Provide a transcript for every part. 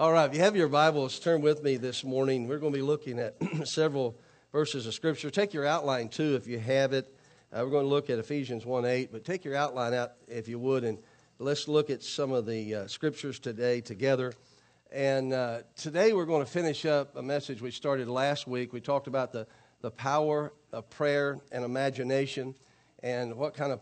All right, if you have your Bibles, turn with me this morning. We're going to be looking at several verses of Scripture. Take your outline too if you have it. Uh, we're going to look at Ephesians 1 8, but take your outline out if you would, and let's look at some of the uh, Scriptures today together. And uh, today we're going to finish up a message we started last week. We talked about the, the power of prayer and imagination and what kind of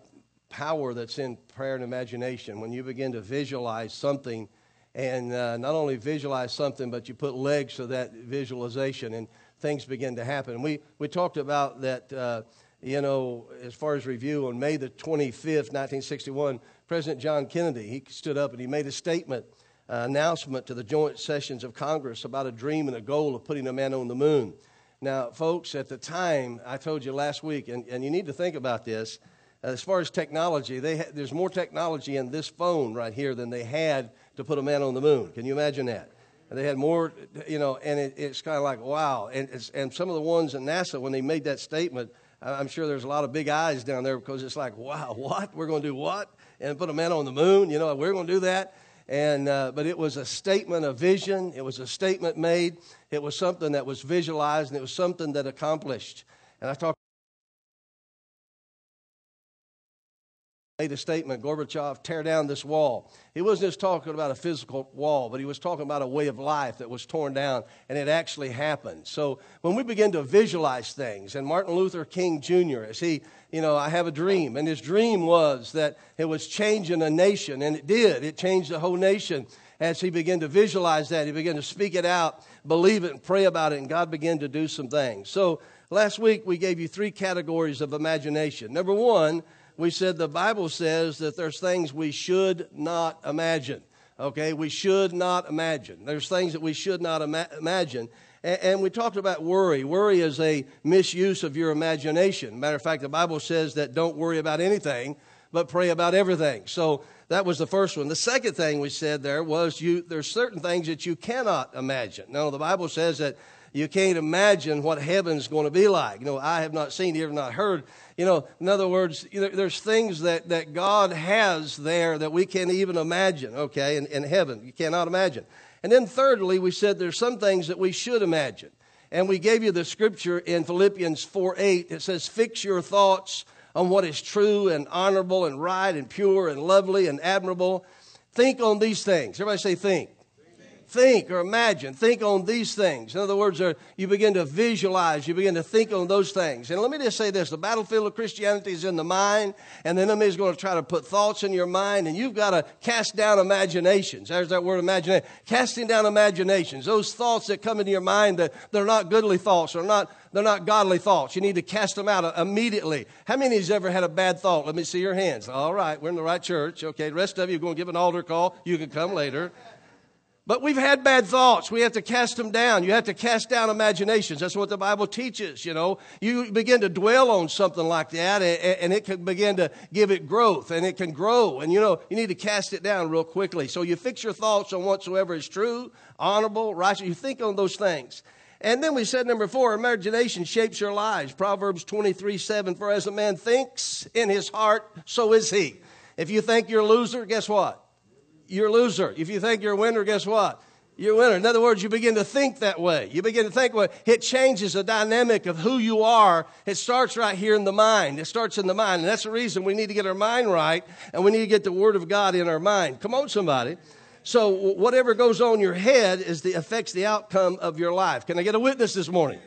power that's in prayer and imagination when you begin to visualize something and uh, not only visualize something, but you put legs to that visualization and things begin to happen. We, we talked about that, uh, you know, as far as review, on May the 25th, 1961, President John Kennedy, he stood up and he made a statement, uh, announcement to the joint sessions of Congress about a dream and a goal of putting a man on the moon. Now, folks, at the time, I told you last week, and, and you need to think about this, as far as technology, they ha- there's more technology in this phone right here than they had to put a man on the moon. Can you imagine that? And they had more, you know, and it, it's kind of like, wow. And, and some of the ones at NASA, when they made that statement, I'm sure there's a lot of big eyes down there because it's like, wow, what? We're going to do what? And put a man on the moon? You know, we're going to do that? And, uh, but it was a statement of vision. It was a statement made. It was something that was visualized, and it was something that accomplished. And I talked made a statement Gorbachev, tear down this wall. He wasn't just talking about a physical wall, but he was talking about a way of life that was torn down, and it actually happened. So when we begin to visualize things, and Martin Luther King Jr., as he, you know, I have a dream, and his dream was that it was changing a nation, and it did. It changed the whole nation. As he began to visualize that, he began to speak it out, believe it, and pray about it, and God began to do some things. So last week we gave you three categories of imagination. Number one, we said the Bible says that there's things we should not imagine. Okay, we should not imagine. There's things that we should not ima- imagine. And, and, we talked about worry. Worry is a misuse of your imagination. Matter of fact, the Bible says that don't worry about anything, but pray about everything. So that was the first one. The second thing we said there was you. There's certain things that you cannot imagine. Now the Bible says that you can't imagine what heaven's going to be like. You know, I have not seen, you have not heard you know, in other words, there's things that, that God has there that we can't even imagine, okay, in, in heaven. You cannot imagine. And then thirdly, we said there's some things that we should imagine. And we gave you the scripture in Philippians 4 8. It says, Fix your thoughts on what is true and honorable and right and pure and lovely and admirable. Think on these things. Everybody say, think think or imagine. Think on these things. In other words, uh, you begin to visualize, you begin to think on those things. And let me just say this the battlefield of Christianity is in the mind, and the enemy is going to try to put thoughts in your mind, and you've got to cast down imaginations. There's that word imagination. Casting down imaginations. Those thoughts that come into your mind that they're not goodly thoughts, or not they're not godly thoughts. You need to cast them out uh, immediately. How many has ever had a bad thought? Let me see your hands. All right, we're in the right church. Okay, the rest of you are going to give an altar call. You can come later. But we've had bad thoughts. We have to cast them down. You have to cast down imaginations. That's what the Bible teaches, you know. You begin to dwell on something like that and it can begin to give it growth and it can grow. And you know, you need to cast it down real quickly. So you fix your thoughts on whatsoever is true, honorable, righteous. You think on those things. And then we said number four, imagination shapes your lives. Proverbs 23, 7, for as a man thinks in his heart, so is he. If you think you're a loser, guess what? You're a loser. If you think you're a winner, guess what? You're a winner. In other words, you begin to think that way. You begin to think, well, it changes the dynamic of who you are. It starts right here in the mind. It starts in the mind. And that's the reason we need to get our mind right and we need to get the Word of God in our mind. Come on, somebody. So whatever goes on your head is the affects the outcome of your life. Can I get a witness this morning?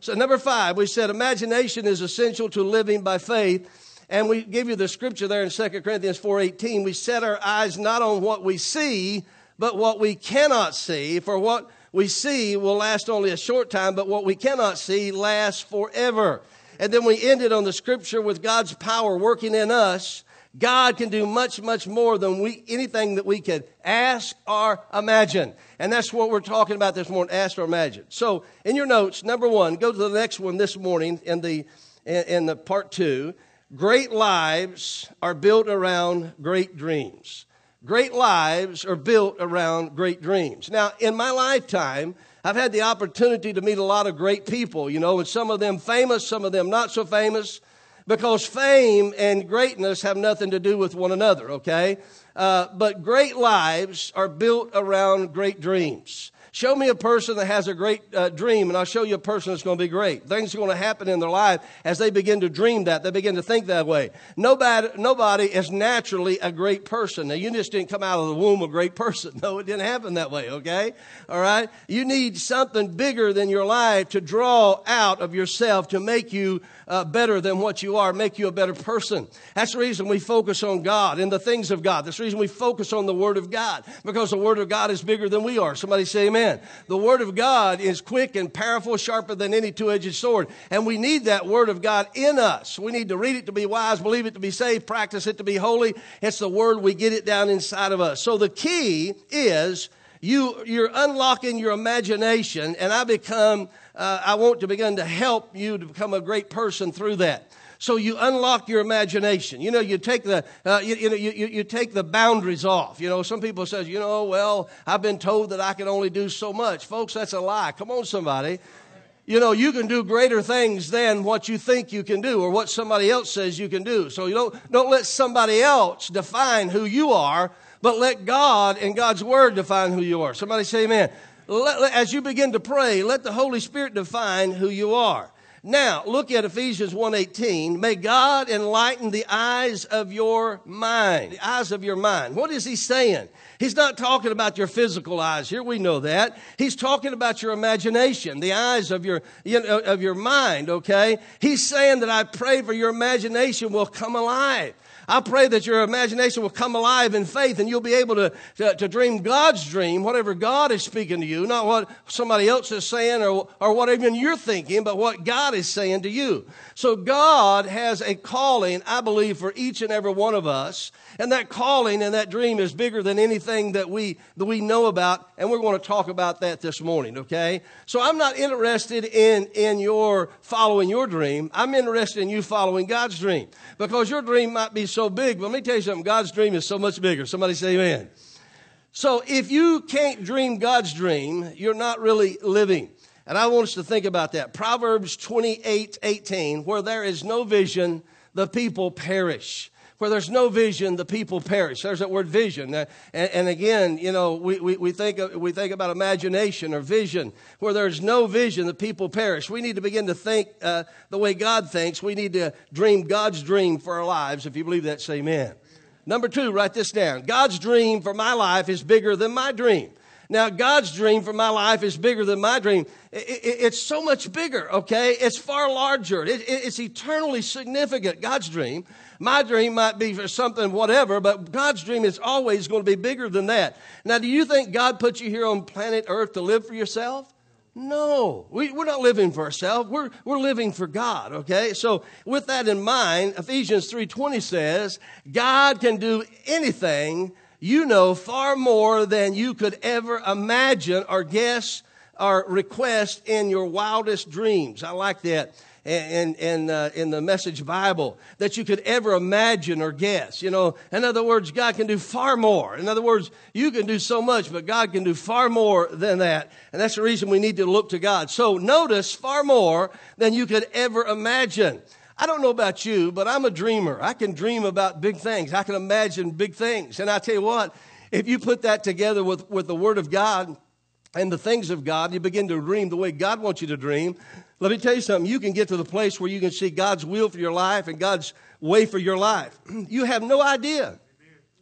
So number five, we said imagination is essential to living by faith and we give you the scripture there in 2 Corinthians 4:18. We set our eyes not on what we see, but what we cannot see. For what we see will last only a short time, but what we cannot see lasts forever. And then we ended on the scripture with God's power working in us. God can do much, much more than we, anything that we could ask or imagine. And that's what we're talking about this morning, ask or imagine. So in your notes, number one, go to the next one this morning in the, in, in the part two. Great lives are built around great dreams. Great lives are built around great dreams. Now, in my lifetime, I've had the opportunity to meet a lot of great people, you know, and some of them famous, some of them not so famous. because fame and greatness have nothing to do with one another, okay? Uh, but great lives are built around great dreams. Show me a person that has a great uh, dream, and I'll show you a person that's going to be great. Things are going to happen in their life as they begin to dream that. They begin to think that way. Nobody, nobody is naturally a great person. Now, you just didn't come out of the womb a great person. No, it didn't happen that way, okay? All right? You need something bigger than your life to draw out of yourself to make you uh, better than what you are, make you a better person. That's the reason we focus on God and the things of God. That's the reason we focus on the Word of God because the Word of God is bigger than we are. Somebody say amen. The Word of God is quick and powerful, sharper than any two edged sword. And we need that Word of God in us. We need to read it to be wise, believe it to be safe, practice it to be holy. It's the Word, we get it down inside of us. So the key is you, you're unlocking your imagination, and I become uh, I want to begin to help you to become a great person through that. So you unlock your imagination. You know, you take the, uh, you, you, know, you, you take the boundaries off. You know, some people says, you know, well, I've been told that I can only do so much. Folks, that's a lie. Come on, somebody. You know, you can do greater things than what you think you can do or what somebody else says you can do. So you don't, don't let somebody else define who you are, but let God and God's Word define who you are. Somebody say amen let, as you begin to pray, let the Holy Spirit define who you are. Now, look at Ephesians 1:18. May God enlighten the eyes of your mind. The eyes of your mind. What is he saying? He's not talking about your physical eyes here. We know that. He's talking about your imagination, the eyes of your, you know, of your mind, okay? He's saying that I pray for your imagination will come alive. I pray that your imagination will come alive in faith and you'll be able to, to, to, dream God's dream, whatever God is speaking to you, not what somebody else is saying or, or what even you're thinking, but what God is saying to you. So God has a calling, I believe, for each and every one of us. And that calling and that dream is bigger than anything that we, that we know about. And we're going to talk about that this morning, okay? So I'm not interested in, in your following your dream. I'm interested in you following God's dream. Because your dream might be so big, but let me tell you something. God's dream is so much bigger. Somebody say amen. So if you can't dream God's dream, you're not really living. And I want us to think about that. Proverbs 28 18, where there is no vision, the people perish. Where there's no vision, the people perish. There's that word vision. And, and, again, you know, we, we, we, think, we think about imagination or vision. Where there's no vision, the people perish. We need to begin to think uh, the way God thinks. We need to dream God's dream for our lives. If you believe that, say amen. Number two, write this down. God's dream for my life is bigger than my dream. Now, God's dream for my life is bigger than my dream. it's so much bigger, okay? It's far larger. it's eternally significant, God's dream. My dream might be for something, whatever, but God's dream is always going to be bigger than that. Now, do you think God put you here on planet Earth to live for yourself? No, we, are not living for ourselves. We're, we're living for God, okay? So with that in mind, Ephesians 3.20 says, God can do anything you know far more than you could ever imagine or guess or request in your wildest dreams. I like that in, in, uh, in the message Bible that you could ever imagine or guess. You know, in other words, God can do far more. In other words, you can do so much, but God can do far more than that. And that's the reason we need to look to God. So notice far more than you could ever imagine. I don't know about you, but I'm a dreamer. I can dream about big things. I can imagine big things. And I tell you what, if you put that together with, with the Word of God and the things of God, you begin to dream the way God wants you to dream. Let me tell you something. You can get to the place where you can see God's will for your life and God's way for your life. You have no idea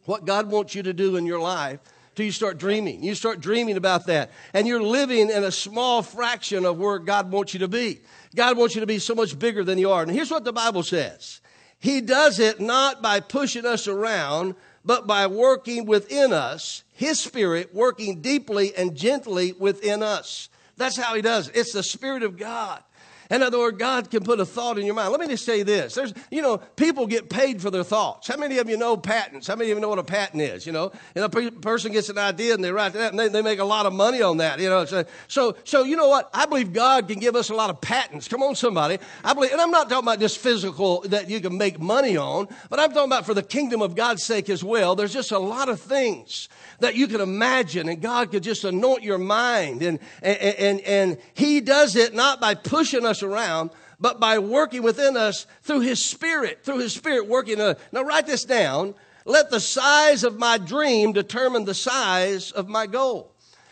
what God wants you to do in your life till you start dreaming. You start dreaming about that. And you're living in a small fraction of where God wants you to be. God wants you to be so much bigger than you are. And here's what the Bible says He does it not by pushing us around, but by working within us, His Spirit working deeply and gently within us. That's how He does it. It's the Spirit of God. In other words, God can put a thought in your mind. Let me just say this. There's, you know, people get paid for their thoughts. How many of you know patents? How many of you know what a patent is? You know, and a pe- person gets an idea and they write that and they, they make a lot of money on that, you know. So, so, so, you know what? I believe God can give us a lot of patents. Come on, somebody. I believe, and I'm not talking about just physical that you can make money on, but I'm talking about for the kingdom of God's sake as well. There's just a lot of things that you can imagine and God could just anoint your mind and, and, and, and He does it not by pushing us around, but by working within us through His Spirit, through His Spirit working. In us. Now, write this down. Let the size of my dream determine the size of my goal.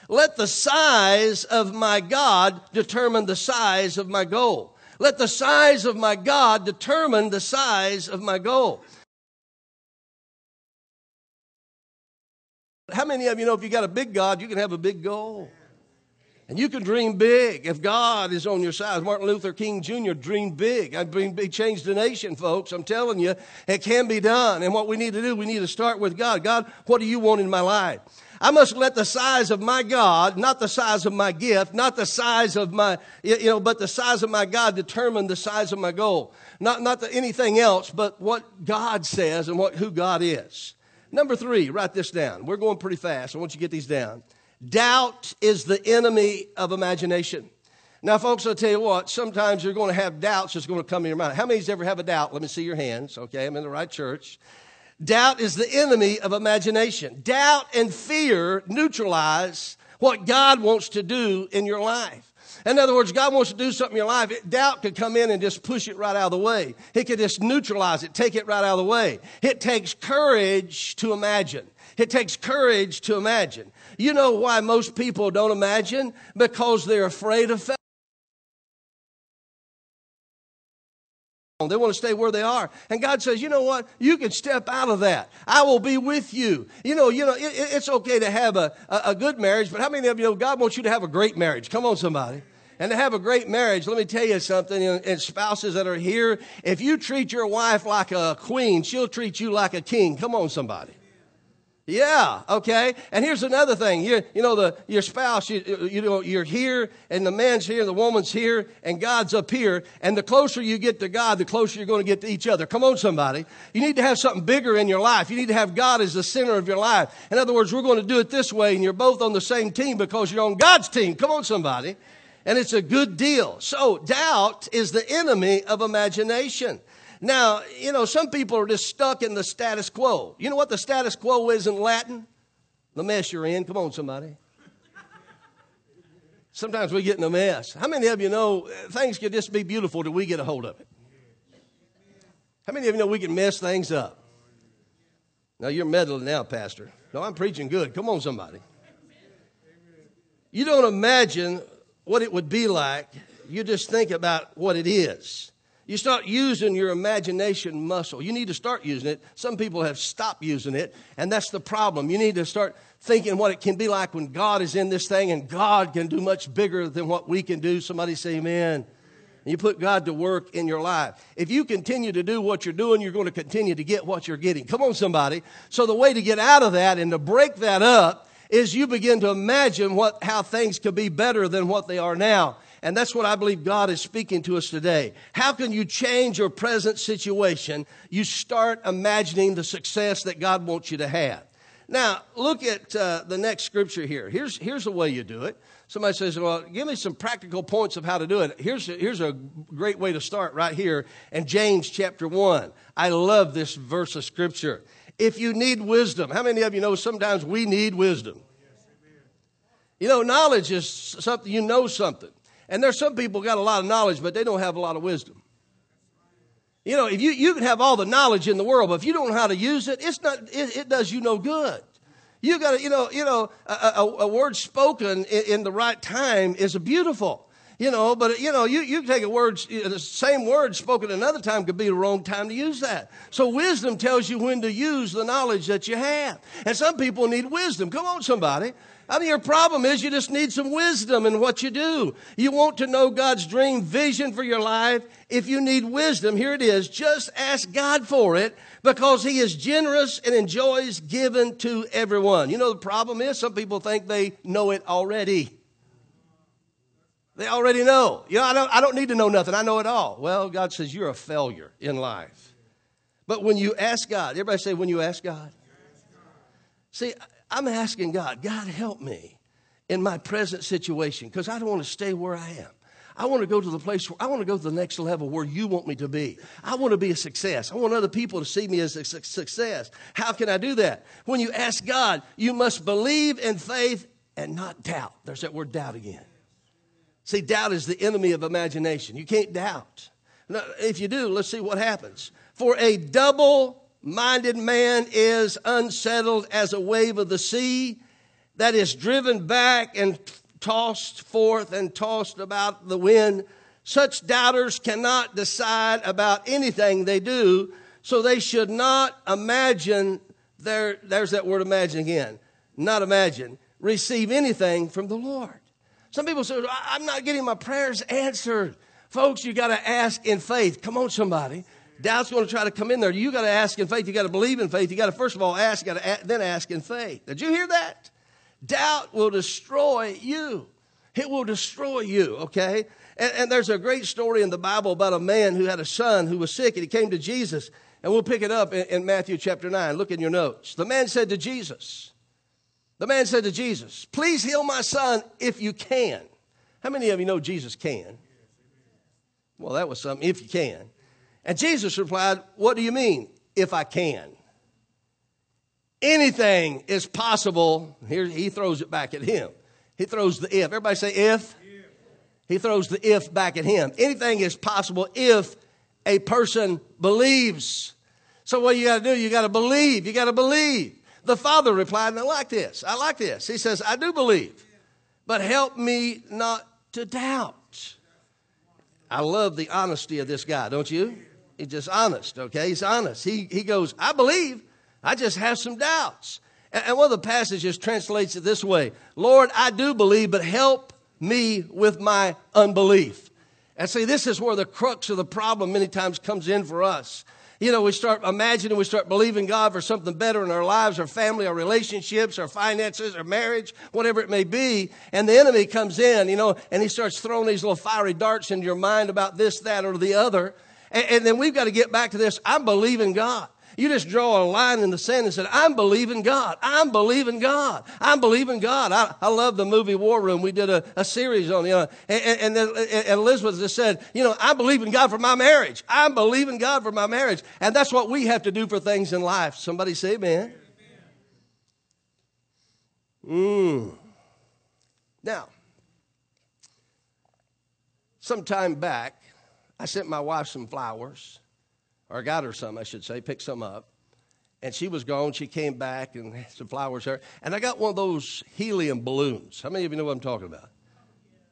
Let the size of my God determine the size of my goal. Let the size of my God determine the size of my goal. How many of you know if you got a big God, you can have a big goal? And you can dream big if God is on your side. Martin Luther King Jr. dreamed big. I dreamed big, changed the nation, folks. I'm telling you, it can be done. And what we need to do, we need to start with God. God, what do you want in my life? I must let the size of my God, not the size of my gift, not the size of my, you know, but the size of my God determine the size of my goal. Not, not the, anything else, but what God says and what, who God is. Number three, write this down. We're going pretty fast. I want you to get these down. Doubt is the enemy of imagination. Now, folks, I'll tell you what, sometimes you're going to have doubts that's going to come in your mind. How many of you ever have a doubt? Let me see your hands. Okay, I'm in the right church. Doubt is the enemy of imagination. Doubt and fear neutralize what God wants to do in your life. In other words, God wants to do something in your life. Doubt could come in and just push it right out of the way. He could just neutralize it, take it right out of the way. It takes courage to imagine. It takes courage to imagine. You know why most people don't imagine? Because they're afraid of failure. They want to stay where they are. And God says, you know what? You can step out of that. I will be with you. You know, you know, it, it's okay to have a, a, a, good marriage, but how many of you know God wants you to have a great marriage? Come on, somebody. And to have a great marriage, let me tell you something, and spouses that are here, if you treat your wife like a queen, she'll treat you like a king. Come on, somebody. Yeah, okay. And here's another thing. You, you know, the, your spouse, you, you know, you're here, and the man's here, the woman's here, and God's up here. And the closer you get to God, the closer you're going to get to each other. Come on, somebody. You need to have something bigger in your life. You need to have God as the center of your life. In other words, we're going to do it this way, and you're both on the same team because you're on God's team. Come on, somebody. And it's a good deal. So, doubt is the enemy of imagination. Now, you know, some people are just stuck in the status quo. You know what the status quo is in Latin? The mess you're in. Come on, somebody. Sometimes we get in a mess. How many of you know uh, things can just be beautiful till we get a hold of it? How many of you know we can mess things up? Now you're meddling now, Pastor. No, I'm preaching good. Come on, somebody. You don't imagine what it would be like. You just think about what it is. You start using your imagination muscle. You need to start using it. Some people have stopped using it, and that's the problem. You need to start thinking what it can be like when God is in this thing and God can do much bigger than what we can do. Somebody say amen. And you put God to work in your life. If you continue to do what you're doing, you're going to continue to get what you're getting. Come on, somebody. So the way to get out of that and to break that up is you begin to imagine what, how things could be better than what they are now. And that's what I believe God is speaking to us today. How can you change your present situation? You start imagining the success that God wants you to have. Now, look at uh, the next scripture here. Here's, here's the way you do it. Somebody says, Well, give me some practical points of how to do it. Here's here's a great way to start right here in James chapter 1. I love this verse of scripture. If you need wisdom, how many of you know sometimes we need wisdom? You know, knowledge is something, you know something. And there's some people got a lot of knowledge, but they don't have a lot of wisdom. You know, if you, you can have all the knowledge in the world, but if you don't know how to use it, it's not, it, it does you no good. You got to, you know, you know, a, a, a word spoken in, in, the right time is beautiful. You know, but you know, you, you take a word, the same word spoken another time could be the wrong time to use that. So wisdom tells you when to use the knowledge that you have. And some people need wisdom. Come on, somebody. I mean, your problem is you just need some wisdom in what you do. You want to know God's dream vision for your life. If you need wisdom, here it is. Just ask God for it because He is generous and enjoys giving to everyone. You know, the problem is some people think they know it already. They already know. You know, I don't, I don't need to know nothing. I know it all. Well, God says you're a failure in life. But when you ask God, everybody say, when you ask God. See, I'm asking God, God, help me in my present situation because I don't want to stay where I am. I want to go to the place where I want to go to the next level where you want me to be. I want to be a success. I want other people to see me as a success. How can I do that? When you ask God, you must believe in faith and not doubt. There's that word doubt again. See, doubt is the enemy of imagination. You can't doubt. Now, if you do, let's see what happens. For a double minded man is unsettled as a wave of the sea that is driven back and tossed forth and tossed about the wind. Such doubters cannot decide about anything they do, so they should not imagine their, there's that word imagine again, not imagine, receive anything from the Lord. Some people say, I'm not getting my prayers answered. Folks, you got to ask in faith. Come on, somebody. Doubt's going to try to come in there. You got to ask in faith. You got to believe in faith. You got to first of all ask. You got to then ask in faith. Did you hear that? Doubt will destroy you. It will destroy you. Okay. And, and there's a great story in the Bible about a man who had a son who was sick, and he came to Jesus. And we'll pick it up in, in Matthew chapter nine. Look in your notes. The man said to Jesus. The man said to Jesus, "Please heal my son if you can." How many of you know Jesus can? Well, that was something, if you can. And Jesus replied, What do you mean, if I can? Anything is possible. Here he throws it back at him. He throws the if. Everybody say if. He throws the if back at him. Anything is possible if a person believes. So what you got to do, you got to believe. You got to believe. The father replied, and I like this. I like this. He says, I do believe, but help me not to doubt. I love the honesty of this guy, don't you? He's just honest, okay? He's honest. He, he goes, I believe, I just have some doubts. And, and one of the passages translates it this way Lord, I do believe, but help me with my unbelief. And see, this is where the crux of the problem many times comes in for us. You know, we start imagining, we start believing God for something better in our lives, our family, our relationships, our finances, our marriage, whatever it may be. And the enemy comes in, you know, and he starts throwing these little fiery darts into your mind about this, that, or the other. And, and then we've got to get back to this. I'm believing God. You just draw a line in the sand and said, I'm believing God. I'm believing God. I'm believing God. I, I love the movie War Room. We did a, a series on, you know, and, and, and Elizabeth just said, you know, I believe in God for my marriage. I'm believing God for my marriage. And that's what we have to do for things in life. Somebody say amen. Mm. Now, some time back, I sent my wife some flowers or I got her some, I should say, picked some up. And she was gone. She came back and had some flowers there. And I got one of those helium balloons. How many of you know what I'm talking about?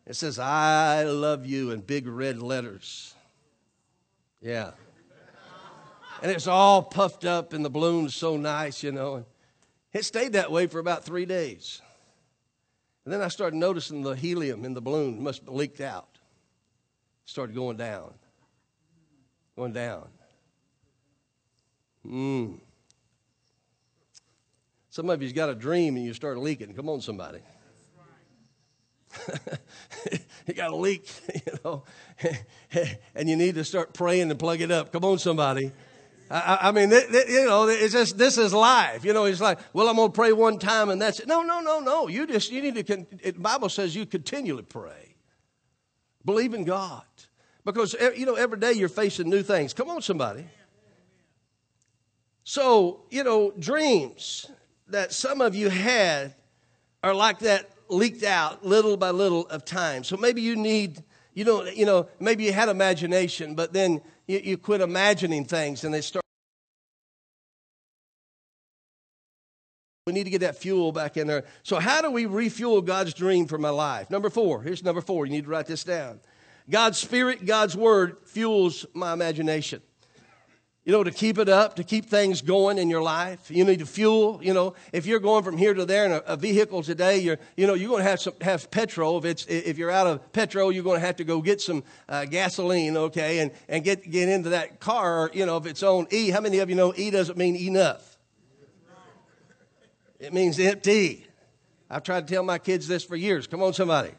It says, I love you in big red letters. Yeah. And it's all puffed up, and the balloon's so nice, you know. And it stayed that way for about three days. And then I started noticing the helium in the balloon must have leaked out. Started going down, going down. Mm. Some of you's got a dream and you start leaking. Come on, somebody. you got a leak, you know, and you need to start praying and plug it up. Come on, somebody. I, I mean, you know, it's just this is life. You know, it's like, well, I'm to pray one time and that's it. No, no, no, no. You just you need to. Con- it, Bible says you continually pray, believe in God, because you know every day you're facing new things. Come on, somebody. So, you know, dreams that some of you had are like that leaked out little by little of time. So maybe you need, you know, you know, maybe you had imagination, but then you, you quit imagining things and they start. We need to get that fuel back in there. So, how do we refuel God's dream for my life? Number four. Here's number four. You need to write this down. God's Spirit, God's Word fuels my imagination you know, to keep it up, to keep things going in your life. You need to fuel, you know, if you're going from here to there in a, a vehicle today, you're, you know, you're going to have some, have petrol. If it's, if you're out of petrol, you're going to have to go get some uh, gasoline, okay, and, and get, get into that car, you know, if it's on E. How many of you know E doesn't mean enough? It means empty. I've tried to tell my kids this for years. Come on, somebody.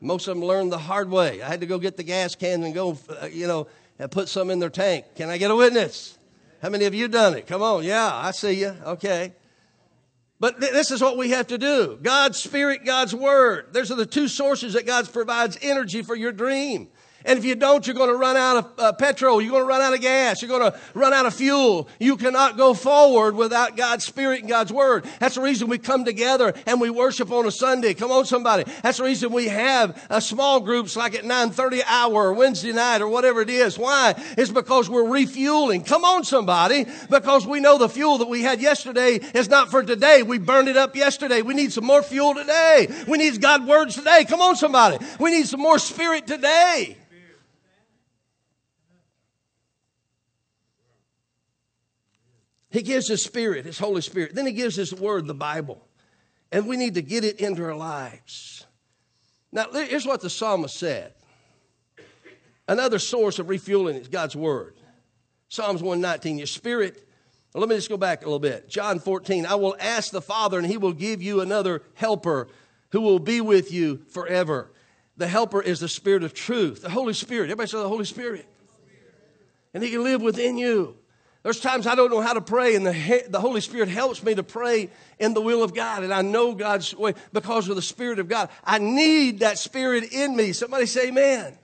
Most of them learned the hard way. I had to go get the gas can and go, uh, you know, and put some in their tank. Can I get a witness? How many of you done it? Come on. Yeah, I see you. Okay. But th- this is what we have to do. God's Spirit, God's Word. Those are the two sources that God provides energy for your dream. And if you don't, you're going to run out of uh, petrol. You're going to run out of gas. You're going to run out of fuel. You cannot go forward without God's Spirit and God's Word. That's the reason we come together and we worship on a Sunday. Come on, somebody. That's the reason we have uh, small groups like at 9:30 hour or Wednesday night or whatever it is. Why? It's because we're refueling. Come on, somebody. Because we know the fuel that we had yesterday is not for today. We burned it up yesterday. We need some more fuel today. We need God's words today. Come on, somebody. We need some more Spirit today. He gives His Spirit, His Holy Spirit. Then He gives His Word, the Bible. And we need to get it into our lives. Now, here's what the psalmist said. Another source of refueling is God's Word. Psalms 119, your spirit. Let me just go back a little bit. John 14, I will ask the Father, and He will give you another helper who will be with you forever. The helper is the Spirit of truth, the Holy Spirit. Everybody say the Holy Spirit. And He can live within you. There's times I don't know how to pray, and the, the Holy Spirit helps me to pray in the will of God, and I know God's way because of the Spirit of God. I need that Spirit in me. Somebody say, Amen.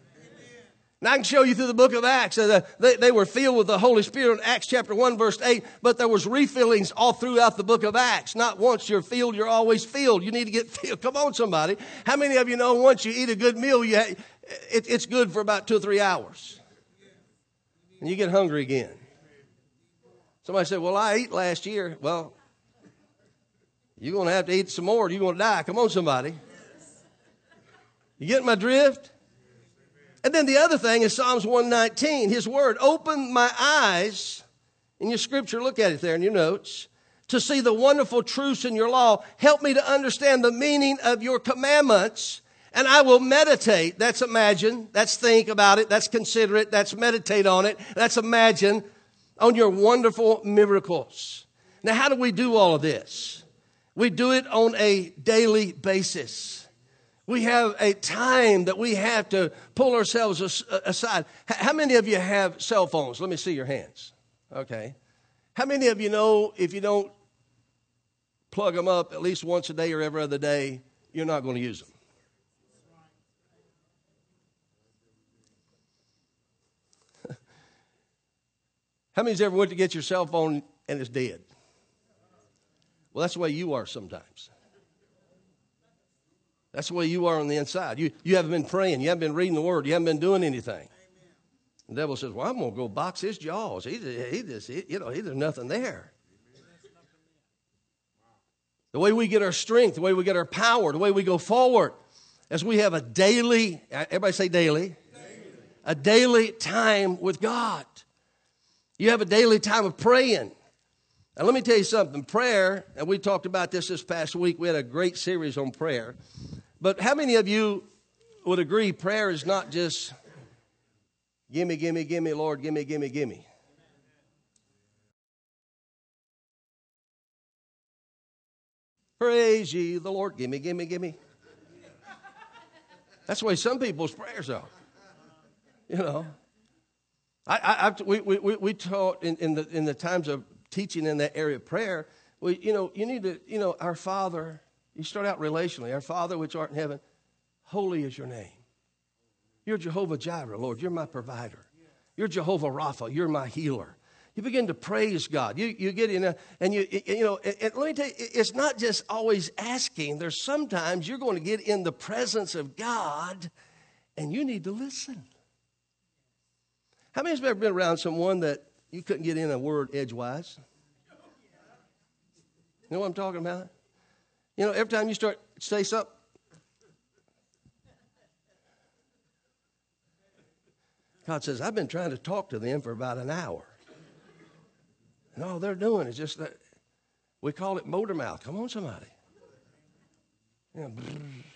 And I can show you through the book of Acts uh, that they, they were filled with the Holy Spirit in Acts chapter 1, verse 8, but there was refillings all throughout the book of Acts. Not once you're filled, you're always filled. You need to get filled. Come on, somebody. How many of you know once you eat a good meal, you, it, it's good for about two or three hours? And you get hungry again. Somebody said, Well, I ate last year. Well, you're going to have to eat some more or you're going to die. Come on, somebody. You get my drift? And then the other thing is Psalms 119, his word, open my eyes in your scripture, look at it there in your notes, to see the wonderful truths in your law. Help me to understand the meaning of your commandments, and I will meditate. That's imagine, that's think about it, that's consider it, that's meditate on it, that's imagine on your wonderful miracles. Now, how do we do all of this? We do it on a daily basis. We have a time that we have to pull ourselves uh, aside. How many of you have cell phones? Let me see your hands. Okay. How many of you know if you don't plug them up at least once a day or every other day, you're not going to use them? How many's ever went to get your cell phone and it's dead? Well, that's the way you are sometimes. That's the way you are on the inside. You, you haven't been praying. You haven't been reading the word. You haven't been doing anything. The devil says, well, I'm going to go box his jaws. He, he just, he, you know, he, there's nothing there. The way we get our strength, the way we get our power, the way we go forward, as we have a daily, everybody say daily, daily. a daily time with God. You have a daily time of praying. Now, let me tell you something. Prayer, and we talked about this this past week. We had a great series on prayer. But how many of you would agree prayer is not just gimme, gimme, gimme, Lord, gimme, gimme, gimme? Praise ye the Lord, gimme, gimme, gimme. That's the way some people's prayers are. You know. I, I, I we, we, we taught in, in, the, in the times of teaching in that area of prayer, well, you know, you need to, you know, our Father, you start out relationally. Our Father which art in heaven, holy is your name. You're Jehovah Jireh, Lord. You're my provider. You're Jehovah Rapha. You're my healer. You begin to praise God. You, you get in a, and you, you know, and, and let me tell you, it's not just always asking. There's sometimes you're going to get in the presence of God and you need to listen. How many of you have ever been around someone that you couldn't get in a word edgewise? You know what I'm talking about? You know, every time you start say something, God says, I've been trying to talk to them for about an hour. And all they're doing is just that. We call it motor mouth. Come on, somebody. You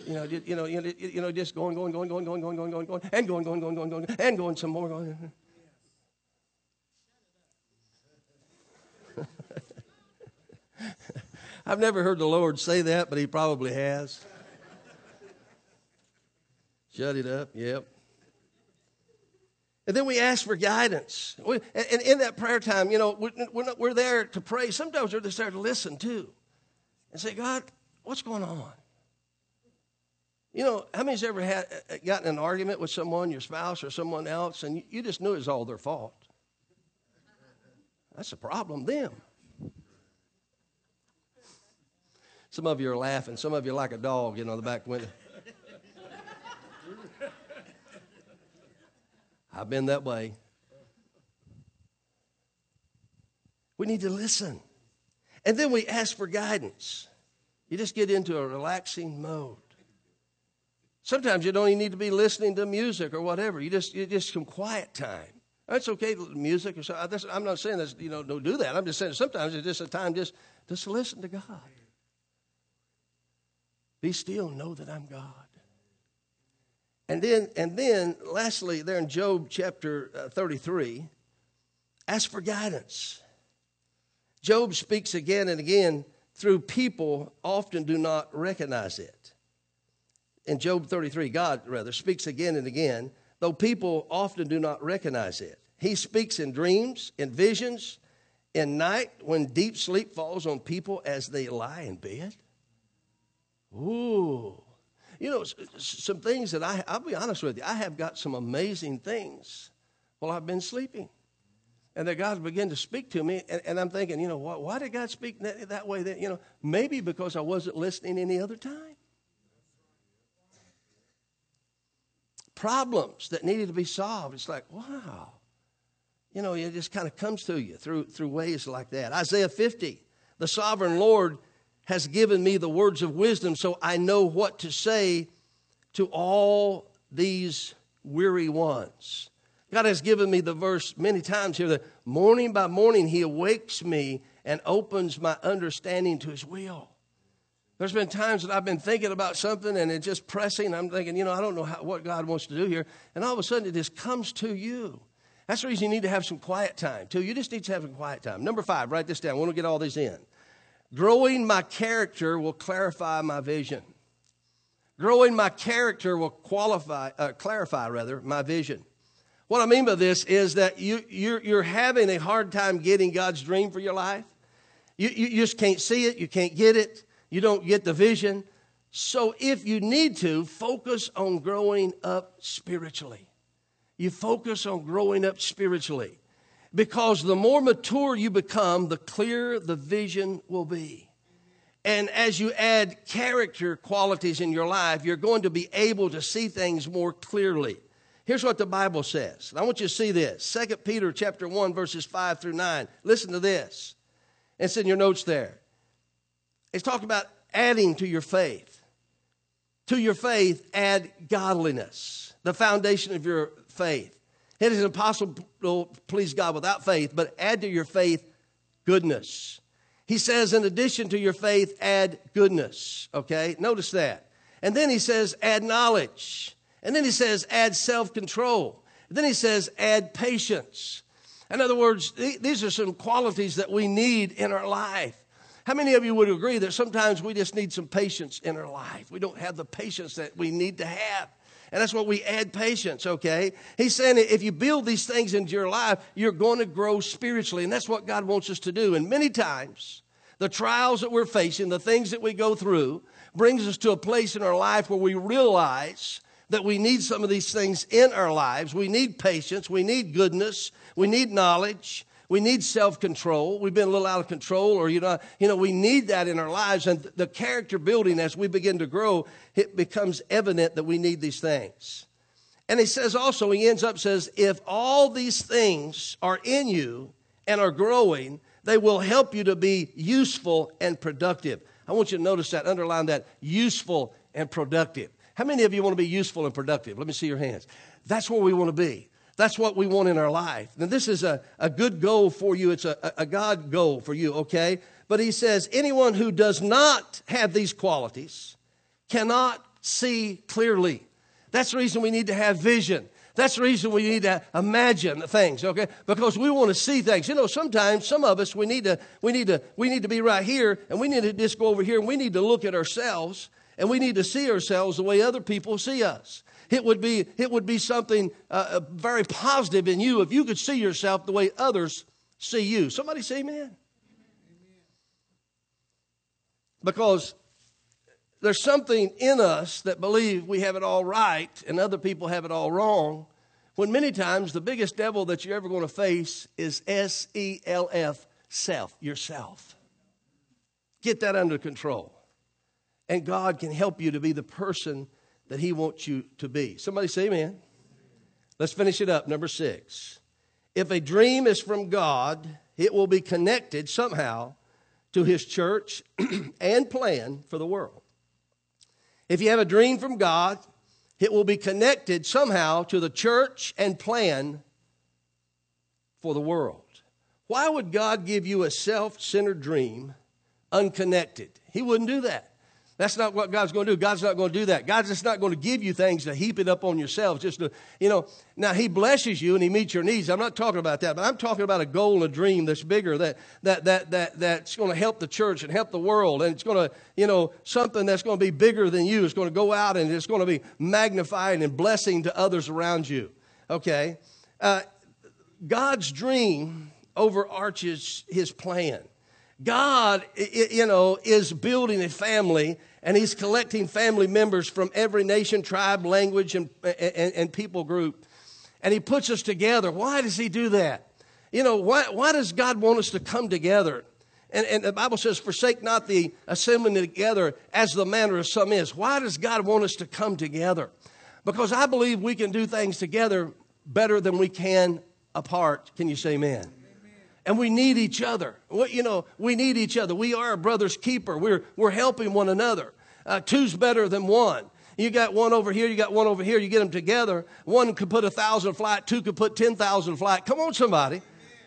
know, you know, you know, you know, just going, going, going, going, going, going, going, going, going, and going, going, going, going, going, and going some more. Going. I've never heard the Lord say that, but He probably has. Shut it up. Yep. And then we ask for guidance. And in that prayer time, you know, we're, we're there to pray. Sometimes we're just there to listen too and say, God, what's going on? You know, how many's ever had uh, gotten an argument with someone, your spouse or someone else, and you, just knew it was all their fault? That's a problem, them. Some of you are laughing. Some of you are like a dog, you know, the back window. I've been that way. We need to listen. And then we ask for guidance. You just get into a relaxing mode. Sometimes you don't even need to be listening to music or whatever. You just you just some quiet time. That's okay, music or something. I'm not saying that you know don't do that. I'm just saying sometimes it's just a time just just to listen to God. Be still, know that I'm God. And then, and then, lastly, there in Job chapter uh, 33, ask for guidance. Job speaks again and again through people often do not recognize it. In Job 33, God rather speaks again and again, though people often do not recognize it. He speaks in dreams, in visions, in night when deep sleep falls on people as they lie in bed. Ooh. You know, some things that I, I'll be honest with you, I have got some amazing things while I've been sleeping. And that God began to speak to me, and, and I'm thinking, you know, why, why, did God speak that, that way? That, you know, maybe because I wasn't listening any other time. Problems that needed to be solved. It's like, wow. You know, it just kind of comes to you through, through ways like that. Isaiah 50, the sovereign Lord has given me the words of wisdom so I know what to say to all these weary ones. God has given me the verse many times here that morning by morning He awakes me and opens my understanding to His will. There's been times that I've been thinking about something and it's just pressing. I'm thinking, you know, I don't know how, what God wants to do here. And all of a sudden it just comes to you. That's the reason you need to have some quiet time, too. You just need to have some quiet time. Number five, write this down. We want to get all these in. Growing my character will clarify my vision. Growing my character will qualify, uh, clarify rather, my vision. What I mean by this is that you, you're, you're having a hard time getting God's dream for your life. You, you just can't see it, you can't get it, you don't get the vision. So if you need to, focus on growing up spiritually. You focus on growing up spiritually because the more mature you become, the clearer the vision will be. And as you add character qualities in your life, you're going to be able to see things more clearly. Here's what the Bible says. I want you to see this. 2 Peter chapter 1 verses 5 through 9. Listen to this. It's in your notes there. It's talking about adding to your faith. To your faith, add godliness, the foundation of your faith. It is impossible to please God without faith, but add to your faith goodness. He says, in addition to your faith, add goodness. Okay? Notice that. And then he says, add knowledge. And then he says, add self control. Then he says, add patience. In other words, these are some qualities that we need in our life. How many of you would agree that sometimes we just need some patience in our life? We don't have the patience that we need to have. And that's what we add patience, okay? He's saying if you build these things into your life, you're going to grow spiritually. And that's what God wants us to do. And many times, the trials that we're facing, the things that we go through, brings us to a place in our life where we realize that we need some of these things in our lives. We need patience, we need goodness, we need knowledge, we need self-control. We've been a little out of control, or you know, you know, we need that in our lives. And the character building, as we begin to grow, it becomes evident that we need these things. And he says also, he ends up says, if all these things are in you and are growing, they will help you to be useful and productive. I want you to notice that, underline that, useful and productive. How many of you want to be useful and productive? Let me see your hands. That's where we want to be. That's what we want in our life. Now, this is a, a good goal for you. It's a, a God goal for you, okay? But he says, anyone who does not have these qualities cannot see clearly. That's the reason we need to have vision. That's the reason we need to imagine things, okay? Because we want to see things. You know, sometimes some of us we need to we need to we need to be right here and we need to just go over here and we need to look at ourselves and we need to see ourselves the way other people see us. It would be, it would be something uh, uh, very positive in you if you could see yourself the way others see you. Somebody say amen. amen. Because there's something in us that believe we have it all right and other people have it all wrong, when many times the biggest devil that you're ever going to face is S E L F, self, yourself. Get that under control. And God can help you to be the person that He wants you to be. Somebody say amen. Let's finish it up. Number six. If a dream is from God, it will be connected somehow to His church and plan for the world. If you have a dream from God, it will be connected somehow to the church and plan for the world. Why would God give you a self centered dream unconnected? He wouldn't do that. That's not what God's going to do. God's not going to do that. God's just not going to give you things to heap it up on yourself. Just to, you know, now He blesses you and He meets your needs. I'm not talking about that, but I'm talking about a goal and a dream that's bigger, that, that, that, that, that's going to help the church and help the world. And it's going to, you know, something that's going to be bigger than you. It's going to go out and it's going to be magnifying and blessing to others around you. Okay? Uh, God's dream overarches His plan. God, you know, is building a family and he's collecting family members from every nation, tribe, language, and, and, and, people group. And he puts us together. Why does he do that? You know, why, why does God want us to come together? And, and the Bible says, forsake not the assembling together as the manner of some is. Why does God want us to come together? Because I believe we can do things together better than we can apart. Can you say amen? And we need each other. You know, we need each other. We are a brother's keeper. We're, we're helping one another. Uh, two's better than one. You got one over here, you got one over here, you get them together. One could put a thousand flight, two could put 10,000 flight. Come on, somebody.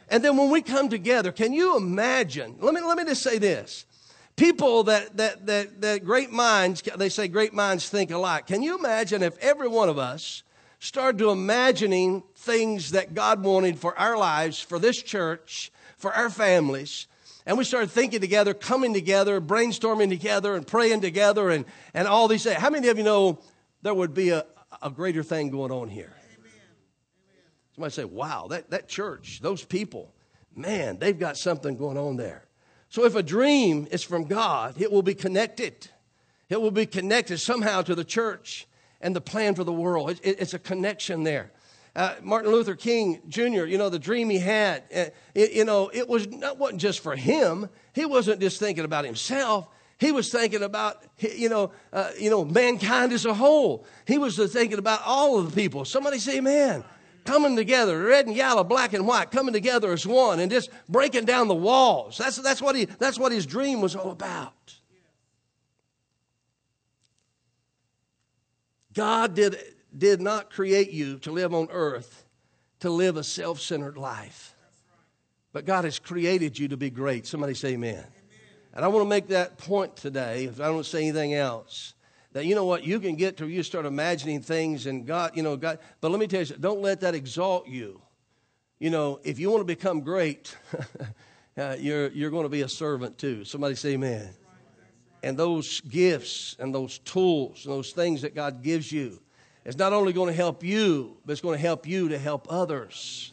And then when we come together, can you imagine? Let me, let me just say this. People that, that, that, that great minds, they say great minds think alike. Can you imagine if every one of us started to imagining things that God wanted for our lives, for this church, for our families. And we started thinking together, coming together, brainstorming together, and praying together, and, and all these things. How many of you know there would be a, a greater thing going on here? Somebody say, wow, that, that church, those people, man, they've got something going on there. So if a dream is from God, it will be connected. It will be connected somehow to the church and the plan for the world. It, it, it's a connection there. Uh, Martin Luther King Jr., you know, the dream he had, uh, it, you know, it was not wasn't just for him. He wasn't just thinking about himself. He was thinking about, you know, uh, you know, mankind as a whole. He was thinking about all of the people. Somebody say, man, coming together, red and yellow, black and white, coming together as one, and just breaking down the walls. That's that's what he that's what his dream was all about. God did, did not create you to live on earth to live a self centered life. But God has created you to be great. Somebody say amen. amen. And I want to make that point today, if I don't say anything else, that you know what, you can get to you start imagining things and God, you know, God, but let me tell you, don't let that exalt you. You know, if you want to become great, uh, you're, you're going to be a servant too. Somebody say amen and those gifts and those tools and those things that God gives you is not only going to help you, but it's going to help you to help others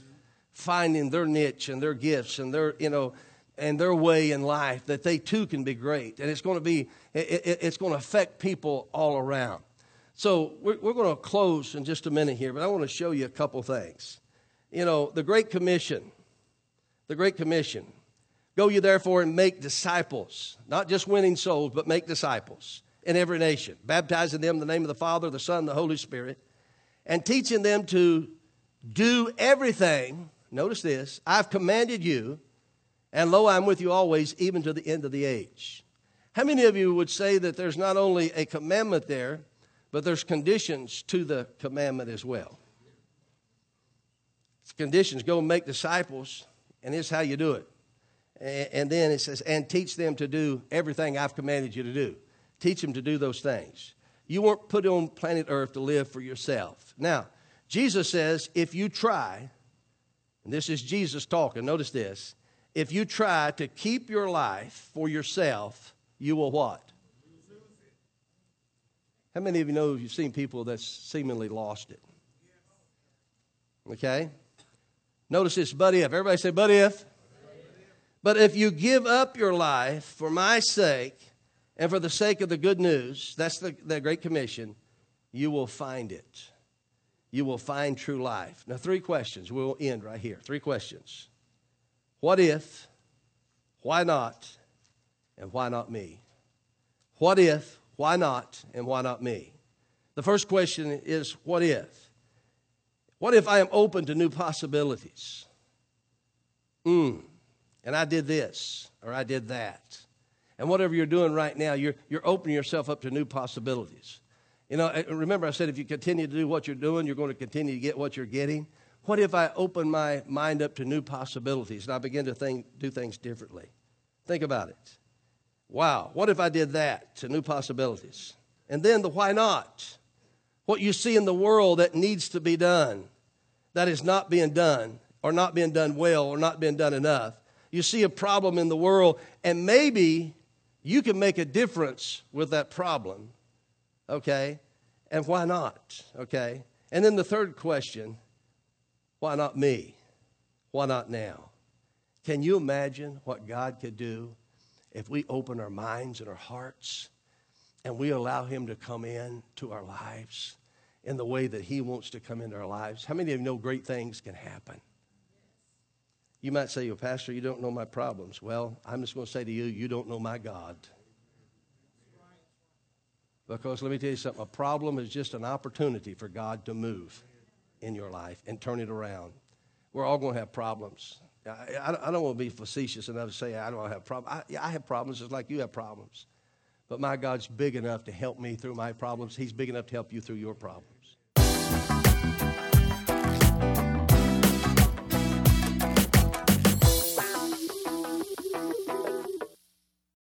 finding their niche and their gifts and their, you know, and their way in life that they too can be great. And it's going to be, it, it, it's going to affect people all around. So we're, we're going to close in just a minute here, but I want to show you a couple things. You know, the Great Commission, the Great Commission Go you therefore and make disciples, not just winning souls, but make disciples in every nation, baptizing them in the name of the Father, the Son, the Holy Spirit, and teaching them to do everything. Notice this I've commanded you, and lo, I'm with you always, even to the end of the age. How many of you would say that there's not only a commandment there, but there's conditions to the commandment as well? It's conditions go and make disciples, and here's how you do it. And then it says, and teach them to do everything I've commanded you to do. Teach them to do those things. You weren't put on planet Earth to live for yourself. Now, Jesus says, if you try, and this is Jesus talking, notice this, if you try to keep your life for yourself, you will what? How many of you know you've seen people that's seemingly lost it? Okay? Notice this, but if. Everybody say, but if. But if you give up your life for my sake And for the sake of the good news, that's the, the Great Commission, you will find it. You will find true life. Now, three questions. We'll end right here. Three questions. What if, why not, and why not me? What if, why not, and why not me? The first question is what if? What if I am open to new possibilities? Mm, and I did this or I did that. And whatever you're doing right now, you're, you're opening yourself up to new possibilities. You know, eh, remember I said if you continue to do what you're doing, you're going to continue to get what you're getting. What if I open my mind up to new possibilities and I begin to think, do things differently? Think about it. Wow, what if I did that to new possibilities? And then the why not? What you see in the world that needs to be done, that is not being done, or not being done well, or not being done enough. You see a problem in the world, and maybe you can make a difference with that problem, okay? And why not, okay? And then the third question why not me? Why not now? Can you imagine what God could do if we open our minds and our hearts and we allow Him to come in to our lives in the way that He wants to come into our lives? How many of you know great things can happen? You might say, well, Pastor, you don't know my problems. Well, I'm just going to say to you, you don't know my God. Because let me tell you something a problem is just an opportunity for God to move in your life and turn it around. We're all going to have problems. I, I, don't want to be facetious enough to say I don't have problems. I, I have problems just like you have problems. But my God's big enough to help me through my problems. He's big enough to help you through your problems.